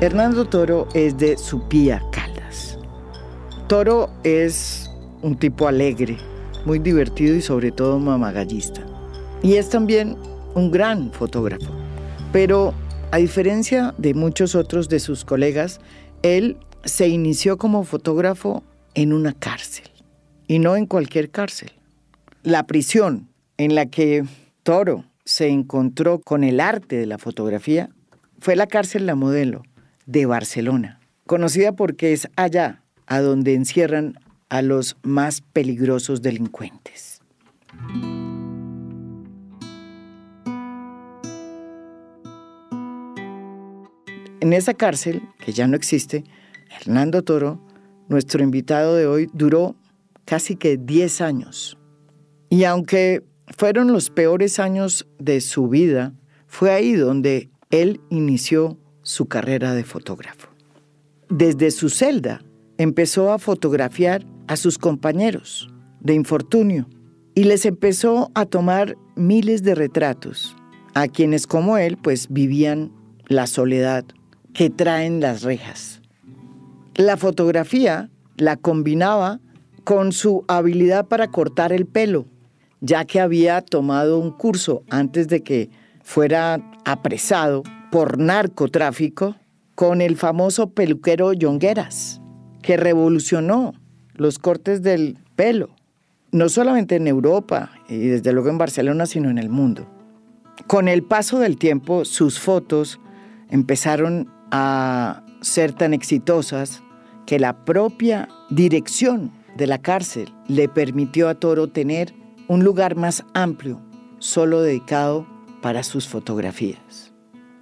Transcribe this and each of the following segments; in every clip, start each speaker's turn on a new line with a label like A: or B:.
A: Hernando Toro es de Supía, Caldas. Toro es un tipo alegre, muy divertido y sobre todo mamagallista. Y es también un gran fotógrafo. Pero a diferencia de muchos otros de sus colegas, él se inició como fotógrafo en una cárcel. Y no en cualquier cárcel. La prisión en la que Toro se encontró con el arte de la fotografía fue la cárcel La Modelo, de Barcelona, conocida porque es allá a donde encierran a los más peligrosos delincuentes. En esa cárcel, que ya no existe, Hernando Toro, nuestro invitado de hoy, duró casi que 10 años. Y aunque fueron los peores años de su vida, fue ahí donde él inició su carrera de fotógrafo. Desde su celda empezó a fotografiar a sus compañeros de infortunio y les empezó a tomar miles de retratos a quienes como él pues vivían la soledad que traen las rejas. La fotografía la combinaba con su habilidad para cortar el pelo, ya que había tomado un curso antes de que fuera apresado por narcotráfico con el famoso peluquero Yongueras, que revolucionó los cortes del pelo, no solamente en Europa y desde luego en Barcelona, sino en el mundo. Con el paso del tiempo, sus fotos empezaron a ser tan exitosas que la propia dirección de la cárcel le permitió a Toro tener un lugar más amplio, solo dedicado para sus fotografías.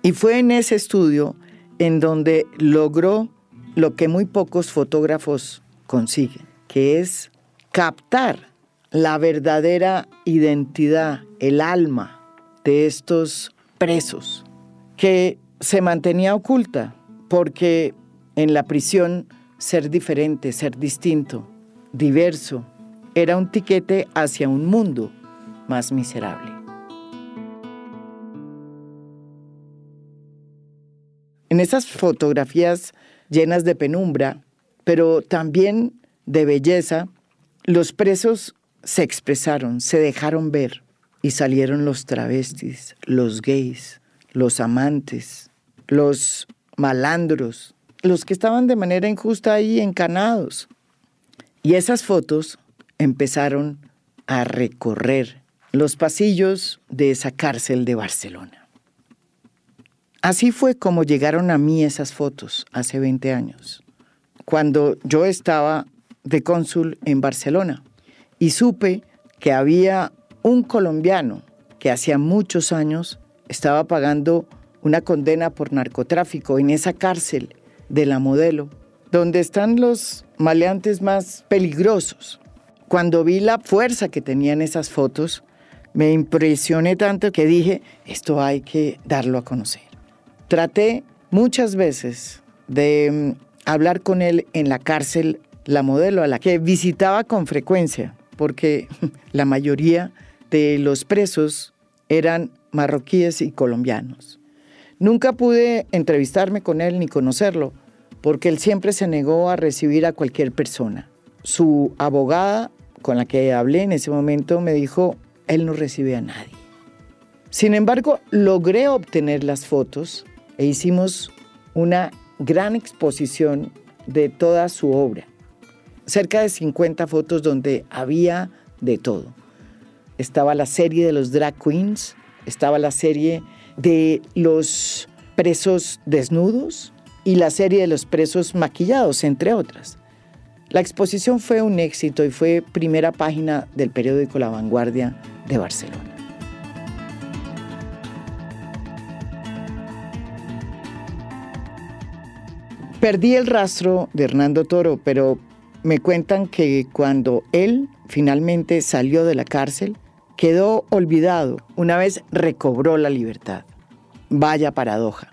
A: Y fue en ese estudio en donde logró lo que muy pocos fotógrafos consiguen, que es captar la verdadera identidad, el alma de estos presos, que se mantenía oculta porque en la prisión ser diferente, ser distinto, diverso, era un tiquete hacia un mundo más miserable. En esas fotografías llenas de penumbra, pero también de belleza, los presos se expresaron, se dejaron ver y salieron los travestis, los gays, los amantes, los malandros, los que estaban de manera injusta ahí encanados. Y esas fotos empezaron a recorrer los pasillos de esa cárcel de Barcelona. Así fue como llegaron a mí esas fotos hace 20 años, cuando yo estaba de cónsul en Barcelona y supe que había un colombiano que hacía muchos años estaba pagando una condena por narcotráfico en esa cárcel de la modelo, donde están los maleantes más peligrosos. Cuando vi la fuerza que tenían esas fotos, me impresioné tanto que dije, esto hay que darlo a conocer. Traté muchas veces de mm, hablar con él en la cárcel, la modelo a la que visitaba con frecuencia, porque la mayoría de los presos eran marroquíes y colombianos. Nunca pude entrevistarme con él ni conocerlo, porque él siempre se negó a recibir a cualquier persona. Su abogada con la que hablé en ese momento me dijo, él no recibe a nadie. Sin embargo, logré obtener las fotos e hicimos una gran exposición de toda su obra. Cerca de 50 fotos donde había de todo. Estaba la serie de los drag queens, estaba la serie de los presos desnudos y la serie de los presos maquillados, entre otras. La exposición fue un éxito y fue primera página del periódico La Vanguardia de Barcelona. Perdí el rastro de Hernando Toro, pero me cuentan que cuando él finalmente salió de la cárcel, quedó olvidado una vez recobró la libertad. Vaya paradoja.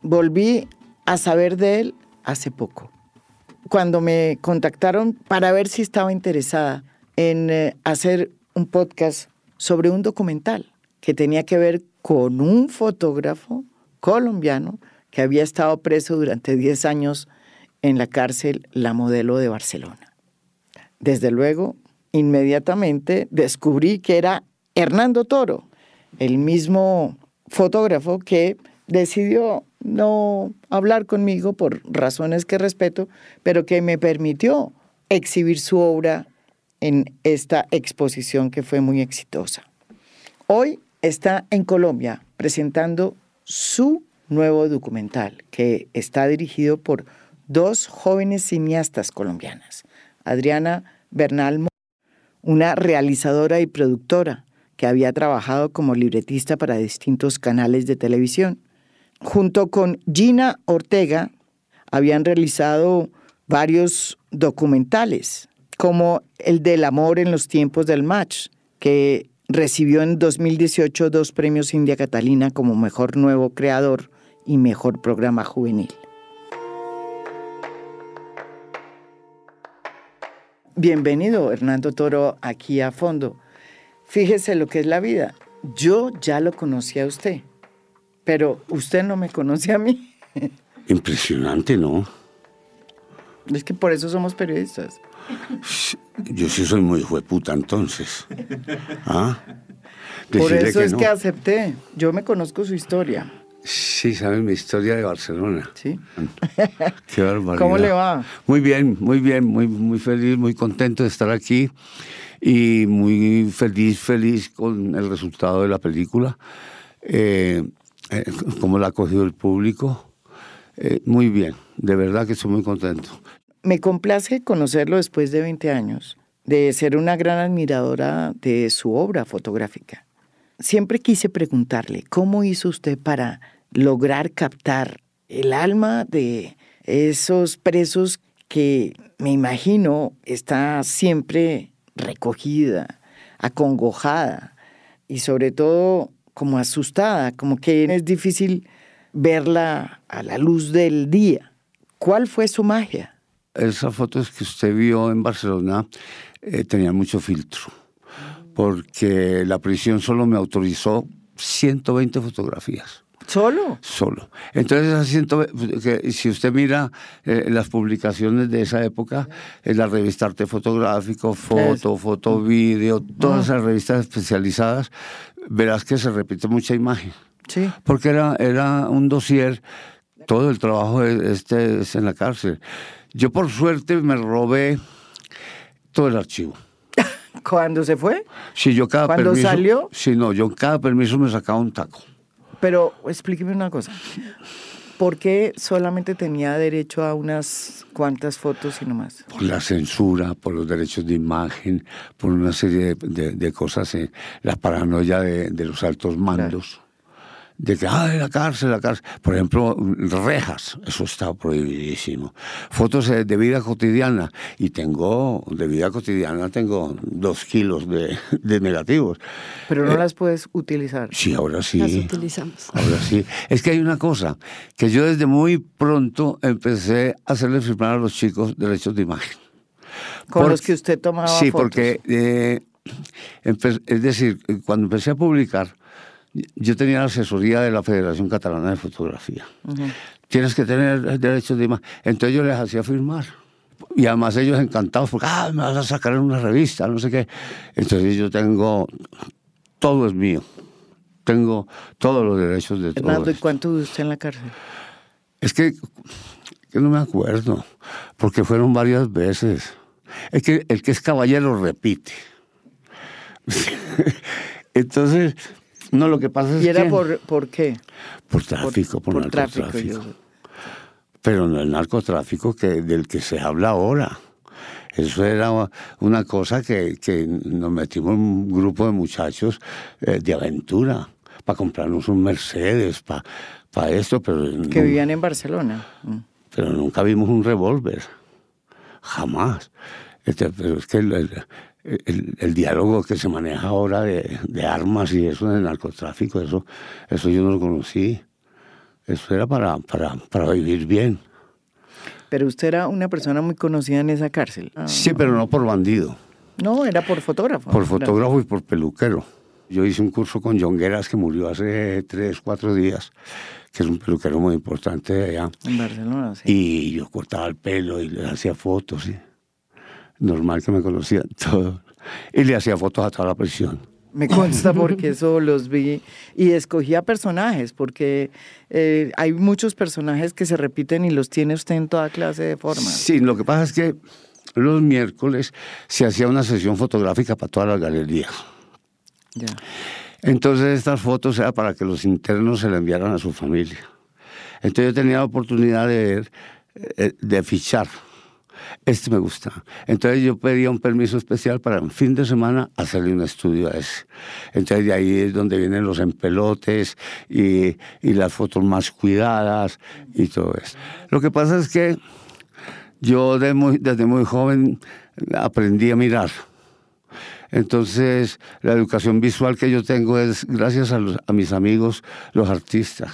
A: Volví a saber de él hace poco, cuando me contactaron para ver si estaba interesada en eh, hacer un podcast sobre un documental que tenía que ver con un fotógrafo colombiano que había estado preso durante 10 años en la cárcel La Modelo de Barcelona. Desde luego, inmediatamente descubrí que era Hernando Toro, el mismo fotógrafo que decidió no hablar conmigo por razones que respeto, pero que me permitió exhibir su obra en esta exposición que fue muy exitosa. Hoy está en Colombia presentando su nuevo documental que está dirigido por dos jóvenes cineastas colombianas, Adriana Bernal, una realizadora y productora que había trabajado como libretista para distintos canales de televisión. Junto con Gina Ortega habían realizado varios documentales, como el del amor en los tiempos del match, que recibió en 2018 dos premios India Catalina como mejor nuevo creador y mejor programa juvenil. Bienvenido, Hernando Toro, aquí a fondo. Fíjese lo que es la vida. Yo ya lo conocí a usted, pero usted no me conoce a mí.
B: Impresionante, ¿no?
A: Es que por eso somos periodistas.
B: Yo sí soy muy puta entonces. ¿Ah?
A: Por eso es que acepté. Yo me conozco su historia.
B: Sí, sabes mi historia de Barcelona.
A: Sí.
B: Qué barbaridad.
A: ¿Cómo le va?
B: Muy bien, muy bien, muy, muy feliz, muy contento de estar aquí y muy feliz, feliz con el resultado de la película, eh, eh, cómo la ha cogido el público. Eh, muy bien, de verdad que estoy muy contento.
A: Me complace conocerlo después de 20 años, de ser una gran admiradora de su obra fotográfica. Siempre quise preguntarle, ¿cómo hizo usted para lograr captar el alma de esos presos que me imagino está siempre recogida, acongojada y sobre todo como asustada, como que es difícil verla a la luz del día. ¿Cuál fue su magia?
B: Esas fotos que usted vio en Barcelona eh, tenían mucho filtro, porque la prisión solo me autorizó 120 fotografías.
A: ¿Solo?
B: Solo. Entonces, que si usted mira eh, las publicaciones de esa época, en la revista Arte Fotográfico, Foto, Foto Video, todas esas revistas especializadas, verás que se repite mucha imagen.
A: Sí.
B: Porque era, era un dossier, todo el trabajo este es en la cárcel. Yo por suerte me robé todo el archivo.
A: ¿Cuándo se fue?
B: Sí, yo cada
A: ¿Cuándo salió?
B: Sí, no, yo cada permiso me sacaba un taco.
A: Pero explíqueme una cosa. ¿Por qué solamente tenía derecho a unas cuantas fotos y no más?
B: Por la censura, por los derechos de imagen, por una serie de, cosas, eh, la paranoia de, los altos mandos de que, ah, la cárcel, la cárcel. Por ejemplo, rejas, eso está prohibidísimo. Fotos de vida cotidiana, y tengo, de vida cotidiana, tengo dos kilos de, negativos.
A: Pero no eh, las puedes utilizar.
B: Sí, ahora sí.
C: Las utilizamos.
B: Ahora sí. Es que hay una cosa, que yo desde muy pronto empecé a hacerle firmar a los chicos derechos de imagen.
A: Con los que usted tomaba
B: Sí, porque, eh, es decir, cuando empecé a publicar, yo tenía la asesoría de la Federación Catalana de Fotografía. Tienes que tener derechos de imagen. Entonces yo les hacía firmar. Y además ellos encantados porque, ah, me vas a sacar en una revista, no sé qué. Entonces yo tengo, todo es mío. Tengo todos los derechos de todo.
A: Hernando, ¿y cuánto usted en la cárcel?
B: Es que, que no me acuerdo, porque fueron varias veces. Es que el que es caballero repite. Entonces, no, lo que pasa es
A: que... ¿Y era
B: que,
A: por, por qué?
B: Por tráfico, por, narcotráfico. Pero no el narcotráfico que, del que se habla ahora. Eso era una cosa que, que nos metimos un grupo de muchachos eh, de aventura para comprarnos un Mercedes, para para esto, pero...
A: Que vivían en Barcelona. Mm.
B: Pero nunca vimos un revólver. Jamás. Este, pero es que el, el, diálogo que se maneja ahora de, armas y eso de narcotráfico, eso, eso yo no lo conocí. Eso era para, para, para vivir bien.
A: Pero usted era una persona muy conocida en esa cárcel.
B: Sí, pero no por bandido.
A: No, era por fotógrafo.
B: Por fotógrafo y por peluquero. Yo hice un curso con John Gueras que murió hace tres, cuatro días, que es un peluquero muy importante de allá.
A: En Barcelona, sí.
B: Y yo cortaba el pelo y le hacía fotos. ¿sí? Normal que me conocía todo. Y le hacía fotos a toda la prisión.
A: Me consta porque eso los vi y escogía personajes, porque eh, hay muchos personajes que se repiten y los tiene usted en toda clase de formas.
B: Sí, lo que pasa es que los miércoles se hacía una sesión fotográfica para toda la galería.
A: Ya.
B: Entonces estas fotos eran para que los internos se le enviaran a su familia. Entonces yo tenía la oportunidad de eh, de fichar. Este me gusta. Entonces yo pedía un permiso especial para un fin de semana hacerle un estudio a ese. Entonces de ahí es donde vienen los empelotes y, y las fotos más cuidadas y todo eso. Lo que pasa es que yo de muy- desde muy joven aprendí a mirar. Entonces, la educación visual que yo tengo es gracias a, los- a mis amigos, los artistas.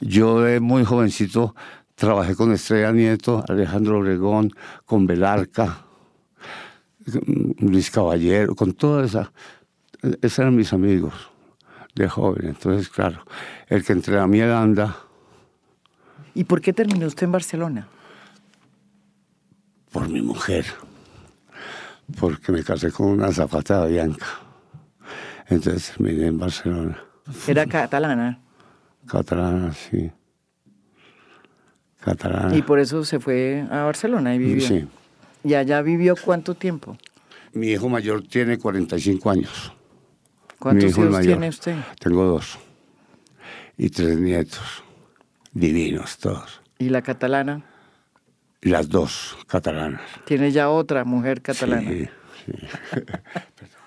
B: Yo de muy jovencito trabajé con Estrella Nieto, Alejandro Obregón, con Belarca, Luis Caballero, con toda esa. Esos eran mis amigos de joven. Entonces, claro, el que entre a mi edad anda
A: ¿Y por qué terminó usted en Barcelona?
B: por mi mujer, porque me casé con una zapata de Bianca. Entonces terminé en Barcelona.
A: Era catalana
B: Catalana, sí. Catalana.
A: y por eso se fue a Barcelona y vivió.
B: Sí.
A: ¿Y allá vivió cuánto tiempo?
B: Mi hijo mayor tiene 45 años.
A: ¿Cuántos hijos
B: mayor.
A: tiene usted?
B: Tengo dos. Y tres nietos. Divinos todos.
A: ¿Y la catalana?
B: Las dos catalanas.
A: Tiene ya otra mujer catalana.
B: Sí, sí.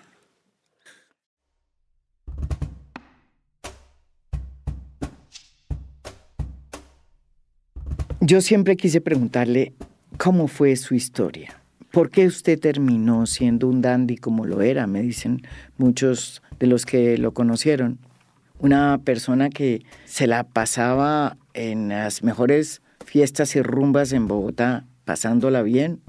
A: Yo siempre quise preguntarle cómo fue su historia. ¿Por qué usted terminó siendo un dandy como lo era? Me dicen muchos de los que lo conocieron. Una persona que se la pasaba en las mejores fiestas y rumbas en Bogotá, pasándola bien,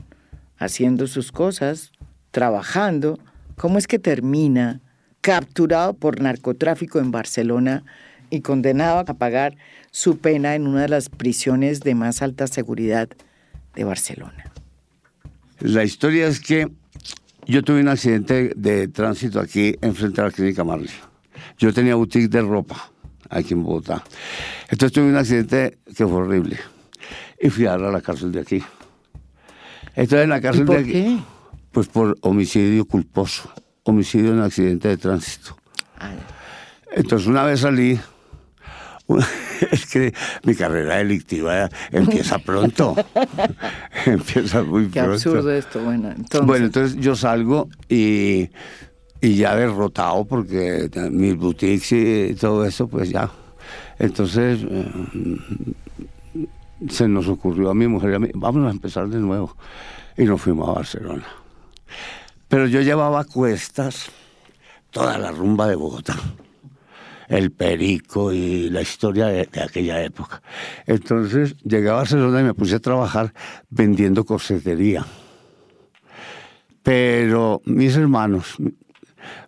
A: haciendo sus cosas, trabajando. ¿Cómo es que termina capturado por narcotráfico en Barcelona y condenado a pagar su pena en una de las prisiones de más alta seguridad de Barcelona?
B: La historia es que yo tuve un accidente de tránsito aquí enfrente a la clínica Marley. Yo tenía boutique de ropa aquí en Bogotá. Entonces tuve un accidente que fue horrible. Y fui a a la cárcel de aquí. Entonces en la
A: ¿Y
B: cárcel
A: por
B: de aquí.
A: qué?
B: Pues por homicidio culposo. Homicidio en accidente de tránsito.
A: Ay,
B: Entonces una vez salí, es que mi carrera delictiva empieza pronto, empieza muy
A: qué
B: pronto.
A: absurdo esto. Bueno, entonces,
B: Bueno, entonces yo salgo y, y ya derrotado porque mis boutiques y todo eso, pues ya. Entonces eh, se nos ocurrió a mi mujer y a mí, vamos a empezar de nuevo. Y nos fuimos a Barcelona. Pero yo llevaba a cuestas toda la rumba de Bogotá. El perico y la historia de, aquella época. Entonces llegué a Barcelona y me puse a trabajar vendiendo corsetería. Pero mis hermanos,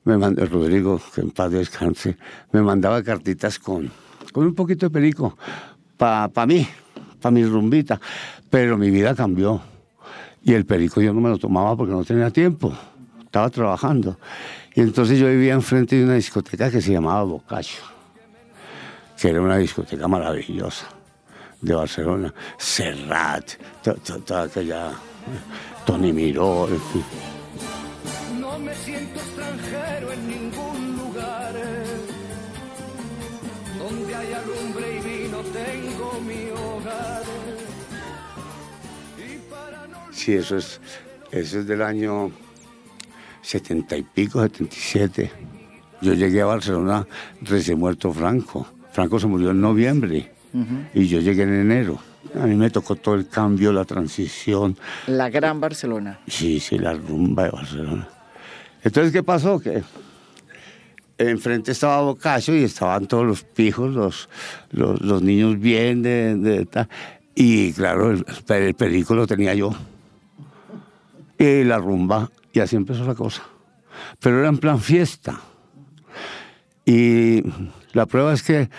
B: me mand- Rodrigo, que en paz descanse, me mandaba cartitas con, con un poquito de perico para mí, para mi rumbita. Pero mi vida cambió. Y el perico yo no me lo tomaba porque no tenía tiempo. Estaba trabajando. Y entonces yo vivía enfrente de una discoteca que se llamaba Boccaccio, que era una discoteca maravillosa de Barcelona. Serrat, to- to- toda aquella. Tony Miró, en fin.
C: No me siento extranjero en ningún lugar. Donde haya lumbre y vino tengo mi hogar. Y para no
B: Sí, eso es, eso es del año setenta y pico, 77. Yo llegué a Barcelona recién muerto Franco. Franco se murió en noviembre y yo llegué en enero. A mí me tocó todo el cambio, la transición.
A: la gran Barcelona.
B: Sí, sí, la rumba de Barcelona. Entonces, ¿qué pasó? Que enfrente estaba Boccaccio y estaban todos los pijos, los, los, los niños bien de, de tal. Y claro, el, el perico lo tenía yo. Y la rumba, y así empezó la cosa. Pero era en plan fiesta. Y la prueba es que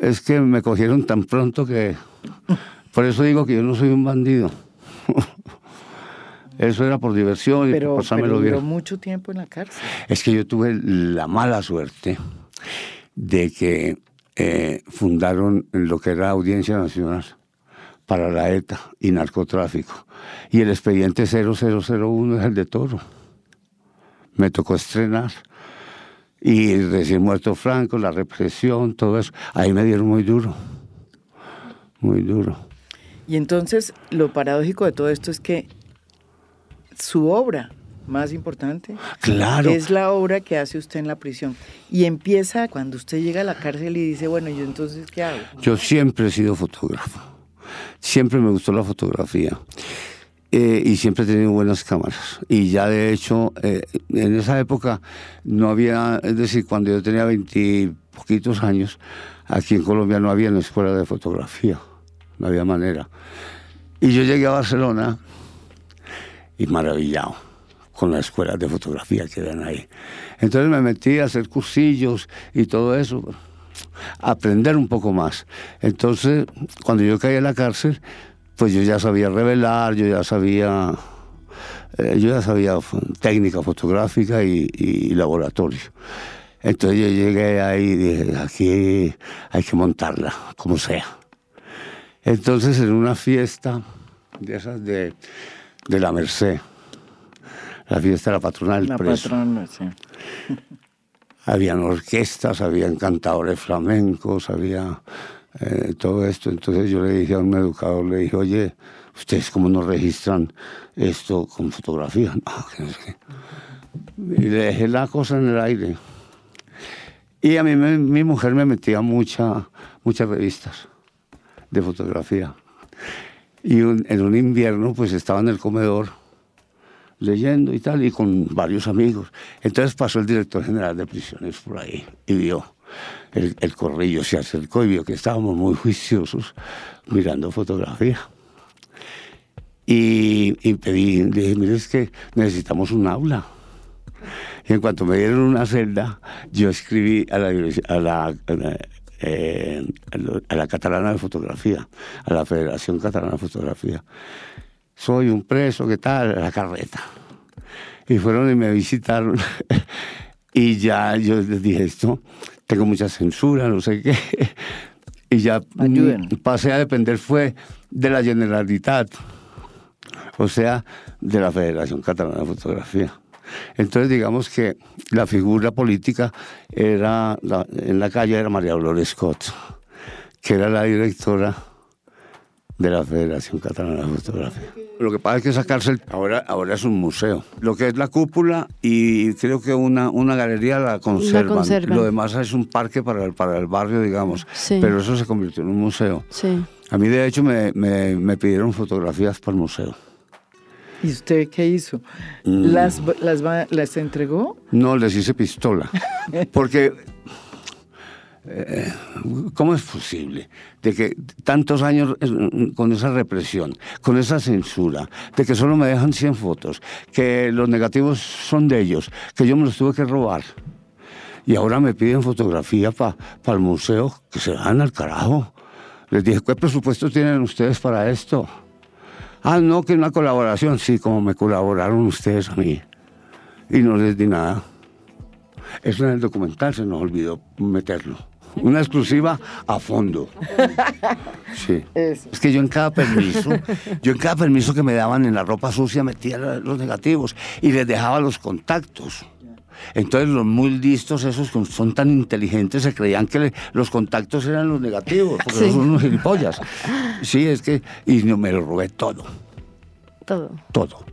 B: es que me cogieron tan pronto que... Por eso digo que yo no soy un bandido. Eso era por diversión y
A: Pero,
B: por pasármelo
A: pero duró
B: bien.
A: mucho tiempo en la cárcel.
B: Es que yo tuve la mala suerte de que eh, fundaron lo que era Audiencia Nacional para la ETA y narcotráfico. Y el expediente 0001 es el de Toro. Me tocó estrenar. Y recién muerto Franco, la represión, todo eso. Ahí me dieron muy duro. Muy duro.
A: Y entonces lo paradójico de todo esto es que su obra más importante
B: Claro.
A: es la obra que hace usted en la prisión. Y empieza cuando usted llega a la cárcel y dice, bueno, ¿yo entonces qué hago?
B: Yo siempre he sido fotógrafo. Siempre me gustó la fotografía. Eh, y siempre he tenido buenas cámaras. Y ya de hecho, eh, en esa época no había, es decir, cuando yo tenía veintipoquitos años, aquí en Colombia no había una escuela de fotografía. No había manera. Y yo llegué a Barcelona y maravillado con las escuelas de fotografía que eran ahí. Entonces me metí a hacer cursillos y todo eso, aprender un poco más. Entonces, cuando yo caí en la cárcel, pues yo ya sabía revelar, yo ya sabía, eh, yo ya sabía técnica fotográfica y, y laboratorio. Entonces yo llegué ahí y dije, aquí hay que montarla, como sea. Entonces en una fiesta de esas de, de la Merced, la fiesta de la patrona del
A: La
B: preso,
A: patrona, sí.
B: habían orquestas, habían cantadores flamencos, había eh, todo esto. Entonces yo le dije a un educador, le dije, oye, ¿ustedes cómo no registran esto con fotografía? No, no sé. Y le dejé la cosa en el aire. Y a mí mi mujer me metía mucha, muchas revistas de fotografía. Y un- en un invierno pues estaba en el comedor leyendo y tal, y con varios amigos. Entonces pasó el director general de prisiones por ahí y vio el, el corrillo, se acercó y vio que estábamos muy juiciosos mirando fotografía. Y, y pedí, dije, mire, es que necesitamos un aula. Y en cuanto me dieron una celda, yo escribí a la, a la, a la, eh, a la Catalana de Fotografía, a la Federación Catalana de Fotografía. Soy un preso, ¿qué tal? La carreta. Y fueron y me visitaron. y ya yo les dije esto, tengo mucha censura, no sé qué. y ya mm,
A: Ayuden.
B: pasé a depender fue de la Generalitat, o sea, de la Federación Catalana de Fotografía. Entonces, digamos que la figura política era, la- en la calle era María Dolores Scott, que era la directora de la Federación Catalana de Fotografía. Lo que pasa es que esa cárcel ahora, ahora es un museo. Lo que es la cúpula y creo que una, una galería la conservan.
D: conservan.
B: Lo demás es un parque para el, para el barrio, digamos.
D: Sí.
B: Pero eso se convirtió en un museo.
D: Sí.
B: A mí, de hecho, me, me- me pidieron fotografías para el museo.
A: ¿Y usted qué hizo?
B: Mm.
A: ¿Las, las, ¿Las entregó?
B: No, les hice pistola. Porque, eh, ¿cómo es posible de que tantos años eh, con esa represión, con esa censura, de que solo me dejan 100 fotos, que los negativos son de ellos, que yo me los tuve que robar? Y ahora me piden fotografía para el museo, que se van al carajo. Les dije, ¿qué presupuesto tienen ustedes para esto? Ah, no, que una colaboración. Sí, como me colaboraron ustedes a mí. Y no les di nada. Eso en el documental se nos olvidó meterlo. Una exclusiva a fondo. Sí.
A: Eso.
B: Es que yo en cada permiso, yo en cada permiso que me daban en la ropa sucia metía los negativos y les dejaba los contactos. Entonces los muy listos, esos que son tan inteligentes, se creían que le- los contactos eran los negativos, porque
D: Sí.
B: son unos gilipollas. Sí, es que, y no, me lo robé todo
D: Todo.
B: todo.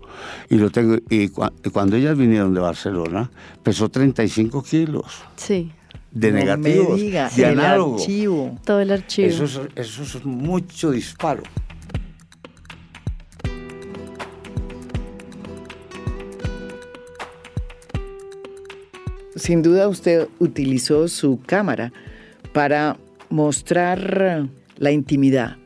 B: Y lo tengo y cua- y cuando ellas vinieron de Barcelona, pesó 35 kilos
D: Sí.
B: De
A: No
B: negativos,
A: me diga,
B: de
A: el
B: análogo.
A: archivo.
D: Todo el archivo.
B: Eso es, eso es mucho disparo.
A: Sin duda usted utilizó su cámara para mostrar la intimidad,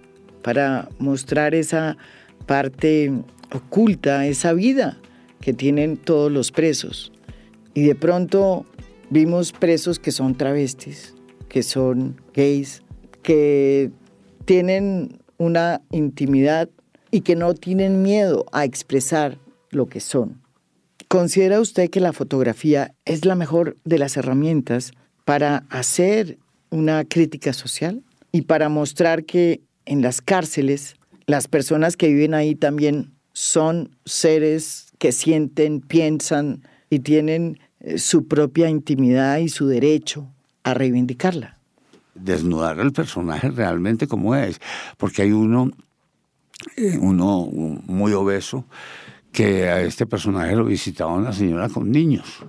A: para mostrar esa parte oculta, esa vida que tienen todos los presos. Y de pronto vimos presos que son travestis, que son gays, que tienen una intimidad y que no tienen miedo a expresar lo que son. ¿Considera usted que la fotografía es la mejor de las herramientas para hacer una crítica social y para mostrar que en las cárceles las personas que viven ahí también son seres que sienten, piensan y tienen su propia intimidad y su derecho a reivindicarla?
B: Desnudar al personaje realmente como es, porque hay uno, eh, uno muy obeso que a este personaje lo visitaba una señora con niños.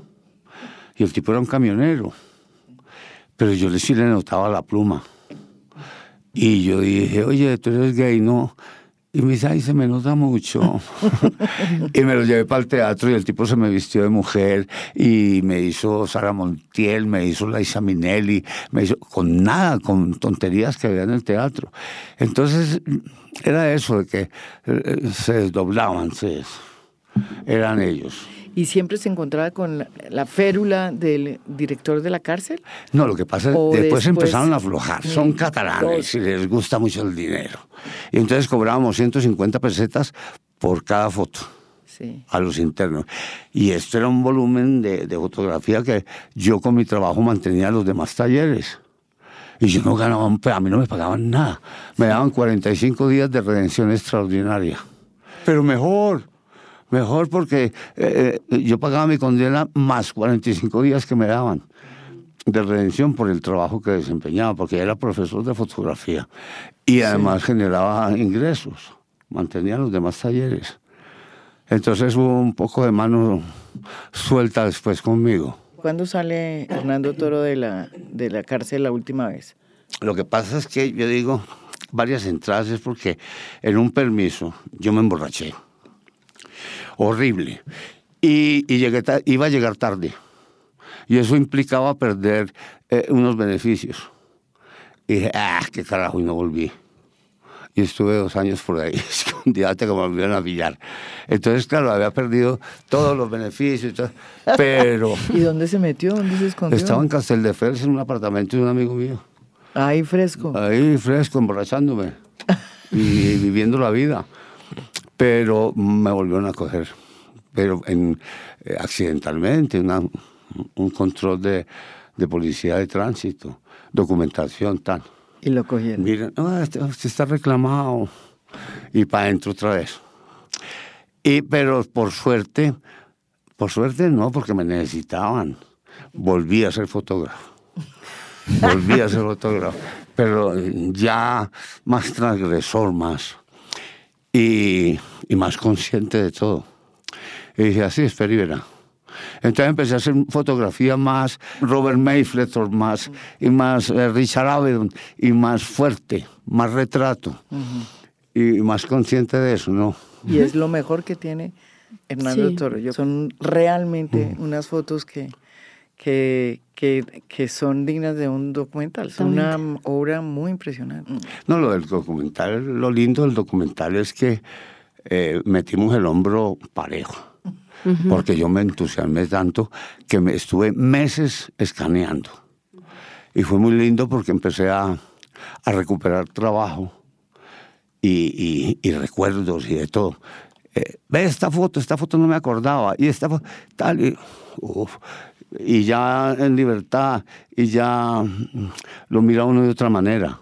B: Y el tipo era un camionero. Pero yo sí le notaba la pluma. Y yo dije, oye, tú eres gay, ¿no? Y me dice, ay, se me nota mucho. y me lo llevé para el teatro y el tipo se me vistió de mujer y me hizo Sara Montiel, me hizo Laisa Minelli, me hizo con nada, con tonterías que había en el teatro. Entonces, era eso de que eh, se desdoblaban, se, eran ellos.
A: ¿Y siempre se encontraba con la, férula del director de la cárcel?
B: No, lo que pasa es que después, empezaron a aflojar. Son catalanes y les gusta mucho el dinero. Y entonces cobrábamos 150 pesetas por cada foto. a los internos. Y esto era un volumen de, de, fotografía que yo con mi trabajo mantenía los demás talleres. Y yo no ganaba, a mí no me pagaban nada. Me daban 45 días de redención extraordinaria. Pero mejor, Mejor porque eh, eh, yo pagaba mi condena más 45 días que me daban de redención por el trabajo que desempeñaba, porque era profesor de fotografía y además generaba ingresos, mantenía los demás talleres. Entonces hubo un poco de mano suelta después conmigo.
A: ¿Cuándo sale Hernando Toro de la, de la cárcel la última vez?
B: Lo que pasa es que yo digo varias entradas es porque en un permiso yo me emborraché horrible. Y, llegué iba a llegar tarde. Y eso implicaba perder eh, unos beneficios. Y dije, ah, qué carajo, y no volví. Y estuve dos años por ahí, escondida hasta que me volvieron a pillar. Entonces, claro, había perdido todos los beneficios, pero...
A: ¿Y dónde se metió? ¿Dónde se escondió?
B: Estaba en Casteldefels, en un apartamento de un amigo mío.
A: Ahí fresco.
B: Ahí fresco, emborrachándome. y viviendo la vida. Pero me volvieron a coger pero en, eh, accidentalmente, un control de, de, policía de tránsito, documentación, tal.
A: Y lo cogieron.
B: Miren, usted, está reclamado. Y para adentro otra vez. Y, pero por suerte, por suerte no, porque me necesitaban. Volví a ser fotógrafo. Volví a ser fotógrafo. Pero ya más transgresor, más. Y, y más consciente de todo. Y dije, así es, verá. Entonces empecé a hacer fotografía más Robert Mayfletter, más, y más eh, Richard Avedon, y más fuerte, más retrato, y más consciente de eso, ¿no?
A: Y es lo mejor que tiene Hernando Toro. Son realmente unas fotos que, que, que, son dignas de un documental. Son una obra muy impresionante.
B: No, lo del documental, lo lindo del documental es que eh, metimos el hombro parejo porque yo me entusiasmé tanto que me estuve meses escaneando. Y fue muy lindo porque empecé a, a recuperar trabajo y, y, recuerdos y de todo. Eh, ve esta foto, esta foto no me acordaba, y esta foto, tal, y, y ya en libertad, y ya lo mira uno de otra manera.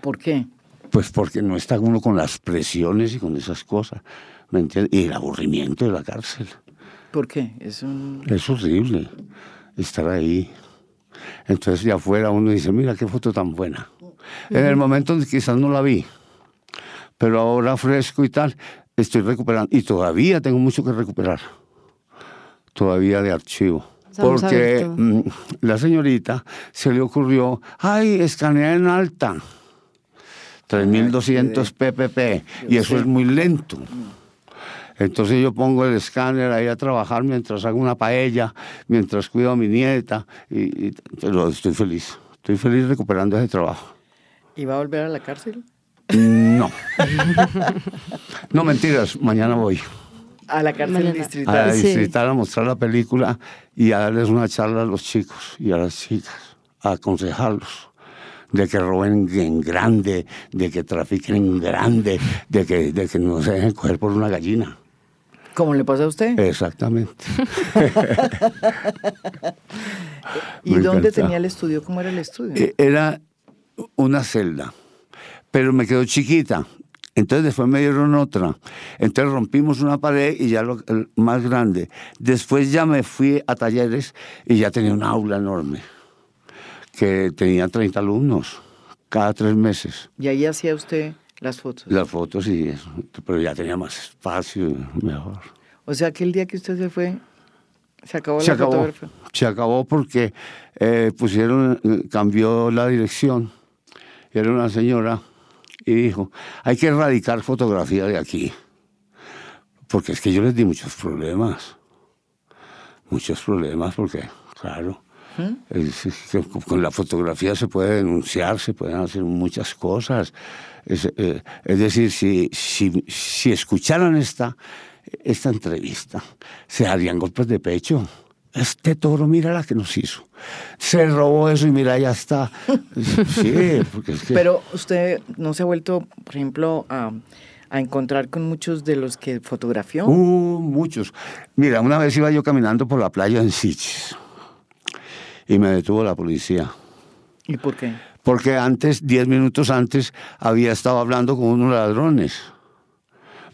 A: ¿Por qué?
B: Pues porque no está uno con las presiones y con esas cosas, ¿me entiendes? Y el aburrimiento de la cárcel.
A: ¿Por qué? Es,
B: es horrible estar ahí. Entonces ya afuera uno dice, mira qué foto tan buena. En el momento quizás no la vi, pero ahora fresco y tal, estoy recuperando. Y todavía tengo mucho que recuperar. Todavía de archivo. Porque mm, la señorita se le ocurrió, ay, escanear en alta. 3200 ppp. Y eso es muy lento. Entonces yo pongo el escáner ahí a trabajar mientras hago una paella, mientras cuido a mi nieta, y, pero estoy feliz. Estoy feliz recuperando ese trabajo.
A: ¿Y va a volver a la cárcel?
B: No. no, mentiras, mañana voy.
A: A la cárcel distrital.
B: A la distrital a mostrar la película y a darles una charla a los chicos y a las chicas, a aconsejarlos de que roben en grande, de que trafiquen en grande, de que, de que no se dejen coger por una gallina.
A: ¿Cómo le pasa a usted?
B: Exactamente.
A: ¿Y
B: Me
A: dónde
B: encanta.
A: tenía el estudio? ¿Cómo era el estudio?
B: Eh, Era una celda, pero me quedó chiquita. Entonces después me dieron otra. Entonces rompimos una pared y ya lo más grande. Después ya me fui a talleres y ya tenía una aula enorme, que tenía 30 alumnos cada tres meses.
A: Y ahí hacía usted las fotos.
B: Las fotos y eso, pero ya tenía más espacio, mejor.
A: O sea que el día que usted se fue, se acabó
B: Se
A: la
B: acabó,
A: fotógrafa.
B: se acabó porque eh, pusieron, eh, cambió la dirección. Era una señora y dijo, hay que erradicar fotografía de aquí. Porque es que yo les di muchos problemas. Muchos problemas porque, claro, que con la fotografía se puede denunciar, se pueden hacer muchas cosas. Es, eh, es decir, si, si, si escucharan esta, esta entrevista, se harían golpes de pecho. Este toro, mira la que nos hizo. Se robó eso y mira, ya está. Sí, porque es que...
A: Pero usted no se ha vuelto, por ejemplo, a, a encontrar con muchos de los que fotografió.
B: Uh, muchos. Mira, una vez iba yo caminando por la playa en Siches y me detuvo la policía.
A: ¿Y por qué?
B: Porque antes, diez minutos antes, había estado hablando con unos ladrones.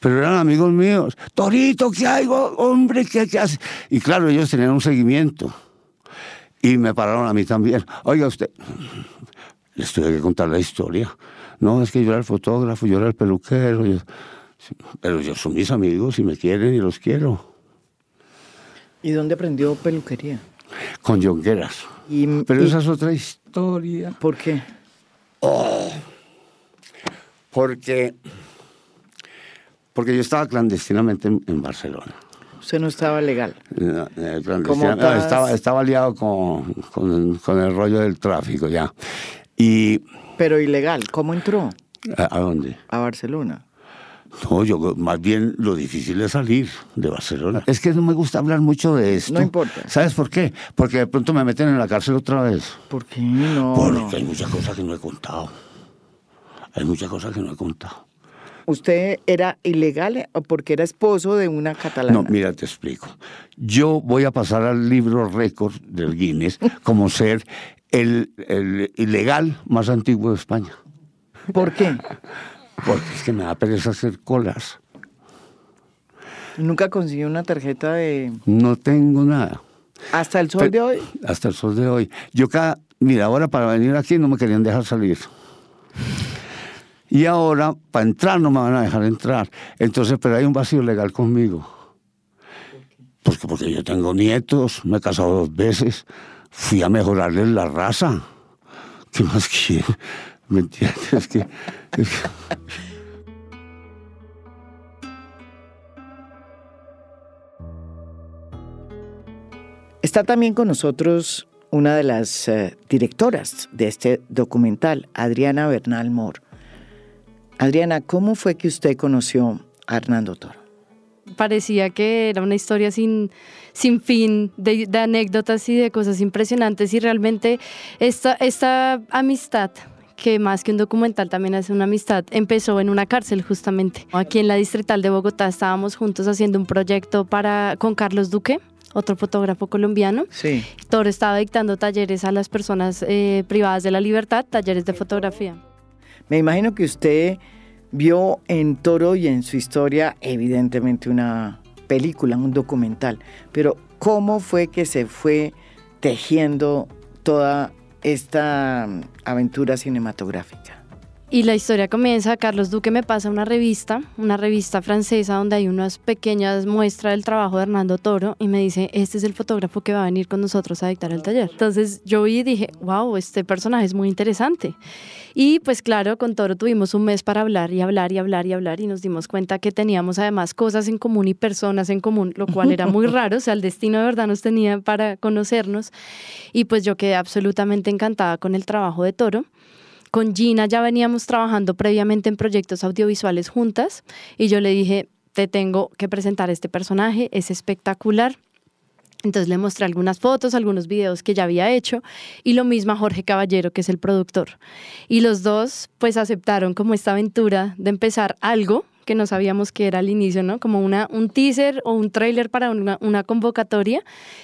B: Pero eran amigos míos. Torito, ¿qué hay, hombre? ¿Qué, qué hace? Y claro, ellos tenían un seguimiento. Y me pararon a mí también. Oiga, usted, les tuve que contar la historia. No, es que yo era el fotógrafo, yo era el peluquero. yo- Pero ellos son mis amigos y me quieren y los quiero.
A: ¿Y dónde aprendió peluquería?
B: Con yongueras.
A: Y,
B: Pero
A: y-
B: esa es otra historia.
A: ¿Por qué?
B: Porque, porque yo estaba clandestinamente en, en Barcelona.
A: Usted no estaba legal.
B: Eh, eh, estaba, estaba liado con, con, con el rollo del tráfico ya. ¿Y
A: Pero ilegal. ¿Cómo entró
B: a, a dónde?
A: a Barcelona?
B: No, yo más bien lo difícil es salir de Barcelona. Es que no me gusta hablar mucho de esto.
A: No importa.
B: ¿Sabes por qué? Porque de pronto me meten en la cárcel otra vez.
A: ¿Por qué no?
B: Porque
A: no.
B: hay muchas cosas que no he contado. Hay muchas cosas que no he contado.
A: ¿Usted era ilegal o porque era esposo de una catalana?
B: No, mira, te explico. Yo voy a pasar al libro récord del Guinness como ser el, el ilegal más antiguo de España.
A: ¿Por qué?
B: Porque es que me da pereza hacer colas.
A: Nunca consiguió una tarjeta de...
B: No tengo nada.
A: ¿Hasta el sol de hoy?
B: Hasta el sol de hoy. Yo cada... Mira, ahora para venir aquí no me querían dejar salir. Y ahora, para entrar, no me van a dejar entrar. Entonces, pero hay un vacío legal conmigo. Porque, porque yo tengo nietos, me he casado dos veces, fui a mejorarles la raza. ¿Qué más quiere? ¿Me entiendes? Es que, es que-
A: Está también con nosotros una de las eh, directoras de este documental, Adriana Bernal Mor. Adriana, ¿cómo fue que usted conoció a Hernando Toro?
D: parecía que era una historia sin, sin fin de, de anécdotas y de cosas impresionantes y realmente esta, esta amistad que más que un documental también hace una amistad, empezó en una cárcel justamente. Aquí en la Distrital de Bogotá estábamos juntos haciendo un proyecto para, con Carlos Duque, otro fotógrafo colombiano.
A: Sí.
D: Toro estaba dictando talleres a las personas eh, privadas de la libertad, talleres de fotografía.
A: Me imagino que usted vio en Toro y en su historia evidentemente una película, un documental, pero ¿cómo fue que se fue tejiendo toda esta mm, aventura cinematográfica?
D: Y la historia comienza, Carlos Duque me pasa una revista, una revista francesa donde hay unas pequeñas muestras del trabajo de Hernando Toro y me dice, este es el fotógrafo que va a venir con nosotros a dictar el taller. Entonces yo vi y dije, wow, este personaje es muy interesante. Y pues claro, con Toro tuvimos un mes para hablar y hablar y hablar y hablar y nos dimos cuenta que teníamos además cosas en común y personas en común, lo cual era muy raro, o sea, el destino de verdad nos tenía para conocernos. Y pues yo quedé absolutamente encantada con el trabajo de Toro. Con Gina ya veníamos trabajando previamente en proyectos audiovisuales juntas y yo le dije, te tengo que presentar este personaje, es espectacular. Entonces le mostré algunas fotos, algunos videos que ya había hecho y lo mismo a Jorge Caballero, que es el productor. Y los dos pues aceptaron como esta aventura de empezar algo que no sabíamos que era al inicio, ¿no? Como una, un teaser o un trailer para una, una convocatoria,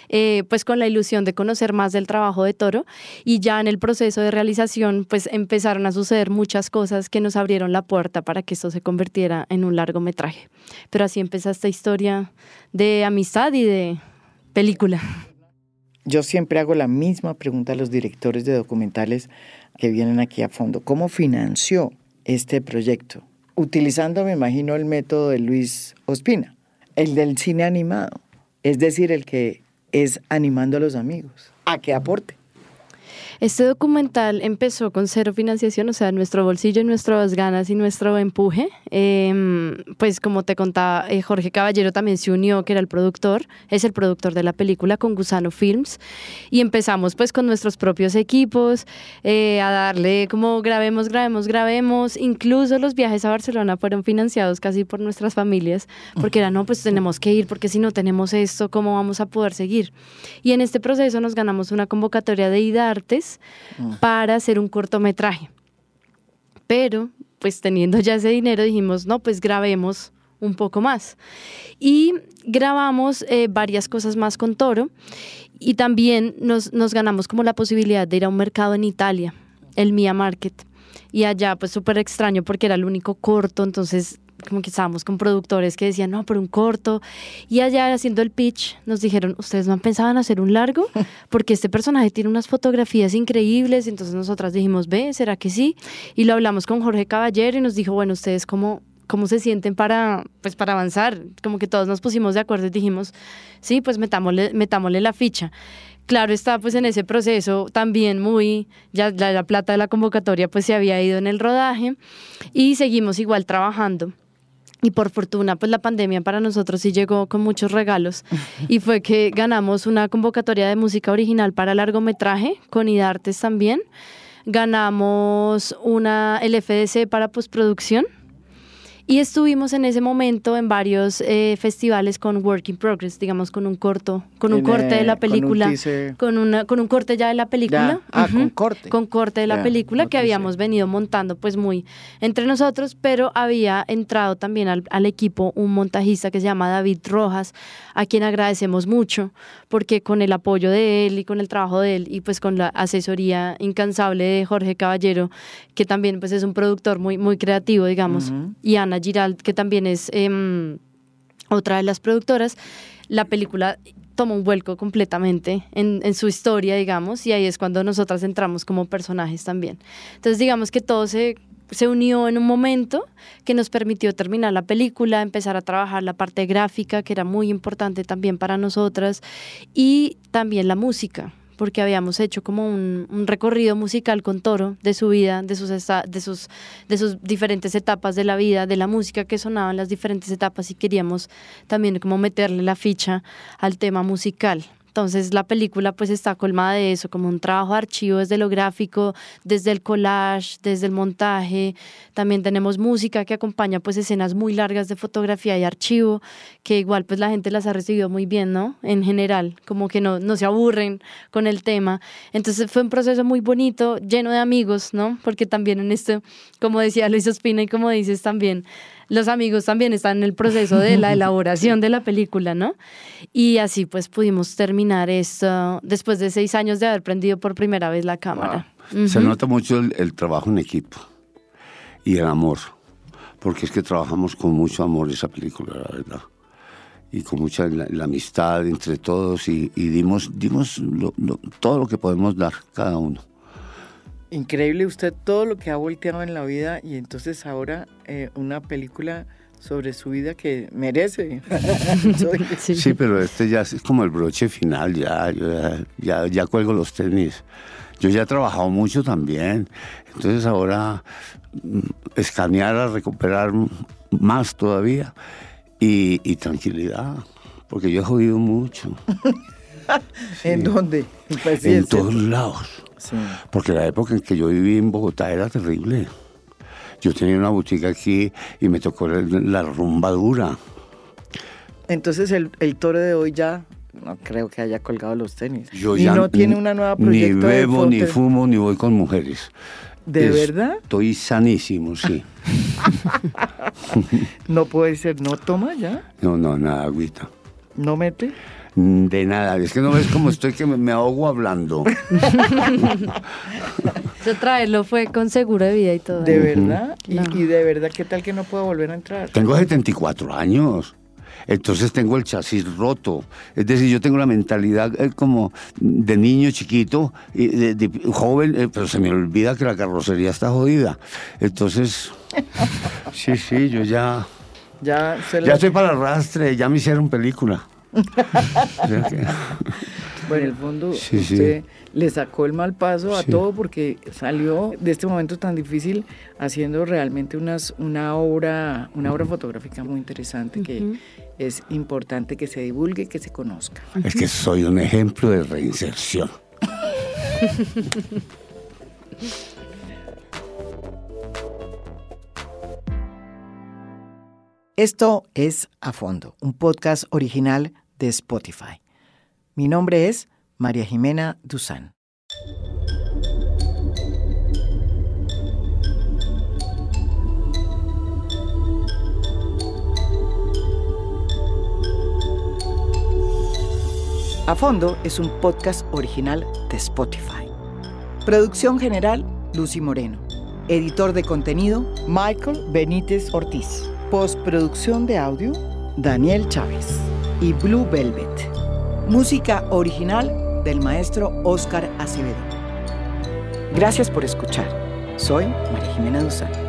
D: eh, pues con la ilusión de conocer más del trabajo de Toro y ya en el proceso de realización pues empezaron a suceder muchas cosas que nos abrieron la puerta para que esto se convirtiera en un largometraje. Pero así empezó esta historia de amistad y de película.
A: Yo siempre hago la misma pregunta a los directores de documentales que vienen aquí a fondo. ¿Cómo financió este proyecto? Utilizando, me imagino, el método de Luis Ospina, el del cine animado, es decir, el que es animando a los amigos, a que aporte.
D: Este documental empezó con cero financiación, o sea, nuestro bolsillo, nuestras ganas y nuestro empuje. Em, pues como te contaba, eh, Jorge Caballero también se unió, que era el productor, es el productor de la película con Gusano Films. Y empezamos pues con nuestros propios equipos, eh, a darle como grabemos, grabemos, grabemos. Incluso los viajes a Barcelona fueron financiados casi por nuestras familias, porque era, no, pues tenemos que ir, porque si no tenemos esto, ¿cómo vamos a poder seguir? Y en este proceso nos ganamos una convocatoria de IDARTES para hacer un cortometraje. Pero, pues teniendo ya ese dinero, dijimos, no, pues grabemos un poco más. Y grabamos eh, varias cosas más con Toro y también nos, nos ganamos como la posibilidad de ir a un mercado en Italia, el Mia Market. Y allá, pues súper extraño porque era el único corto, entonces como que estábamos con productores que decían, no, pero un corto. Y allá haciendo el pitch nos dijeron, ¿ustedes no han pensado en hacer un largo? Porque este personaje tiene unas fotografías increíbles. Entonces nosotras dijimos, ve, ¿será que sí? Y lo hablamos con Jorge Caballero y nos dijo, bueno, ¿ustedes cómo, cómo se sienten para, pues, para avanzar? Como que todos nos pusimos de acuerdo y dijimos, sí, pues metámosle, metámosle la ficha claro está pues en ese proceso también muy, ya la, la, plata de la convocatoria pues se había ido en el rodaje y seguimos igual trabajando. Y por fortuna, pues la pandemia para nosotros sí llegó con muchos regalos. Y fue que ganamos una convocatoria de música original para largometraje con IDARTES también. Ganamos una LFDC para postproducción y estuvimos en ese momento en varios eh, festivales con Work in Progress, digamos, con un corto, con un corte de la película, con, una, con un corte ya de la película.
A: Ah, con corte.
D: Con corte de la película que habíamos venido montando pues muy entre nosotros, pero había entrado también al, al, equipo un montajista que se llama David Rojas, a quien agradecemos mucho, porque con el apoyo de él y con el trabajo de él y pues con la asesoría incansable de Jorge Caballero, que también pues es un productor muy, muy creativo, digamos, y Ana Girald, que también es em, otra de las productoras, la película toma un vuelco completamente en, su historia, digamos, y ahí es cuando nosotras entramos como personajes también. Entonces, digamos que todo se unió en un momento que nos permitió terminar la película, empezar a trabajar la parte gráfica, que era muy importante también para nosotras, y también la música porque habíamos hecho como un, recorrido musical con Toro de su vida, de sus, de, sus, de sus diferentes etapas de la vida, de la música que sonaba en las diferentes etapas y queríamos también como meterle la ficha al tema musical. Entonces la película pues está colmada de eso, como un trabajo de archivo desde lo gráfico, desde el collage, desde el montaje. También tenemos música que acompaña pues escenas muy largas de fotografía y archivo, que igual pues la gente las ha recibido muy bien, ¿no? En general, como que no, no se aburren con el tema. Entonces fue un proceso muy bonito, lleno de amigos, ¿no? Porque también en esto, como decía Luis Ospina y como dices también, los amigos también están en el proceso de la elaboración de la película, ¿no? Y así pues pudimos terminar esto después de seis años de haber prendido por primera vez la cámara.
B: Uh -huh. Se nota mucho el, el, trabajo en equipo y el amor, porque es que trabajamos con mucho amor esa película, la verdad. Y con mucha la, la amistad entre todos y, y dimos, dimos lo, lo, todo lo que podemos dar cada uno.
A: Increíble usted todo lo que ha volteado en la vida y entonces ahora eh, una película sobre su vida que merece.
B: sí. sí. pero este ya es como el broche final, ya, ya, ya, ya cuelgo los tenis. Yo ya he trabajado mucho también, entonces ahora mm, escanear a recuperar más todavía y, y tranquilidad, porque yo he jodido mucho.
A: ¿En dónde?
B: Pues en todos lados. Sí. Porque la época en que yo viví en Bogotá era terrible. Yo tenía una boutique aquí y me tocó la rumba dura.
A: Entonces el, el toro de hoy ya no creo que haya colgado los tenis.
B: Yo
A: y
B: ya
A: no tiene una nueva proyecto
B: Ni
A: de
B: bebo, ni fumo, ni voy con mujeres.
A: ¿De
B: Es-
A: verdad?
B: Estoy sanísimo, sí.
A: No puede ser, no toma ya,
B: No, no, nada, agüita.
A: no mete.
B: De nada, es que no ves cómo estoy que me, me ahogo hablando.
D: Yo traerlo fue con seguro de vida y todo.
A: ¿De verdad? Y,
D: No.
A: y de verdad, ¿qué tal que no puedo volver a entrar?
B: Tengo 74 años. Entonces tengo el chasis roto. Es decir, yo tengo la mentalidad eh, como de niño chiquito, y de, de joven, eh, pero se me olvida que la carrocería está jodida. Entonces, sí, sí, yo ya,
A: Ya, se
B: ya
A: la-
B: estoy para el rastre, ya me hicieron película. O sea que-
A: Bueno, en el fondo,
B: Sí, sí.
A: usted le sacó el mal paso a
B: Sí.
A: todo porque salió de este momento tan difícil haciendo realmente unas, una obra, una obra fotográfica muy interesante que es importante que se divulgue, que se conozca.
B: es que soy un ejemplo de reinserción.
A: Esto es A Fondo, un podcast original de Spotify. Mi nombre es María Jimena Duzán. A Fondo es un podcast original de Spotify. Producción general, Lucy Moreno. Editor de contenido, Michael Benítez Ortiz. Postproducción de audio, Daniel Chávez. Y Blue Velvet. Música original del maestro Oscar Acevedo. Gracias por escuchar. Soy María Jimena Duzán.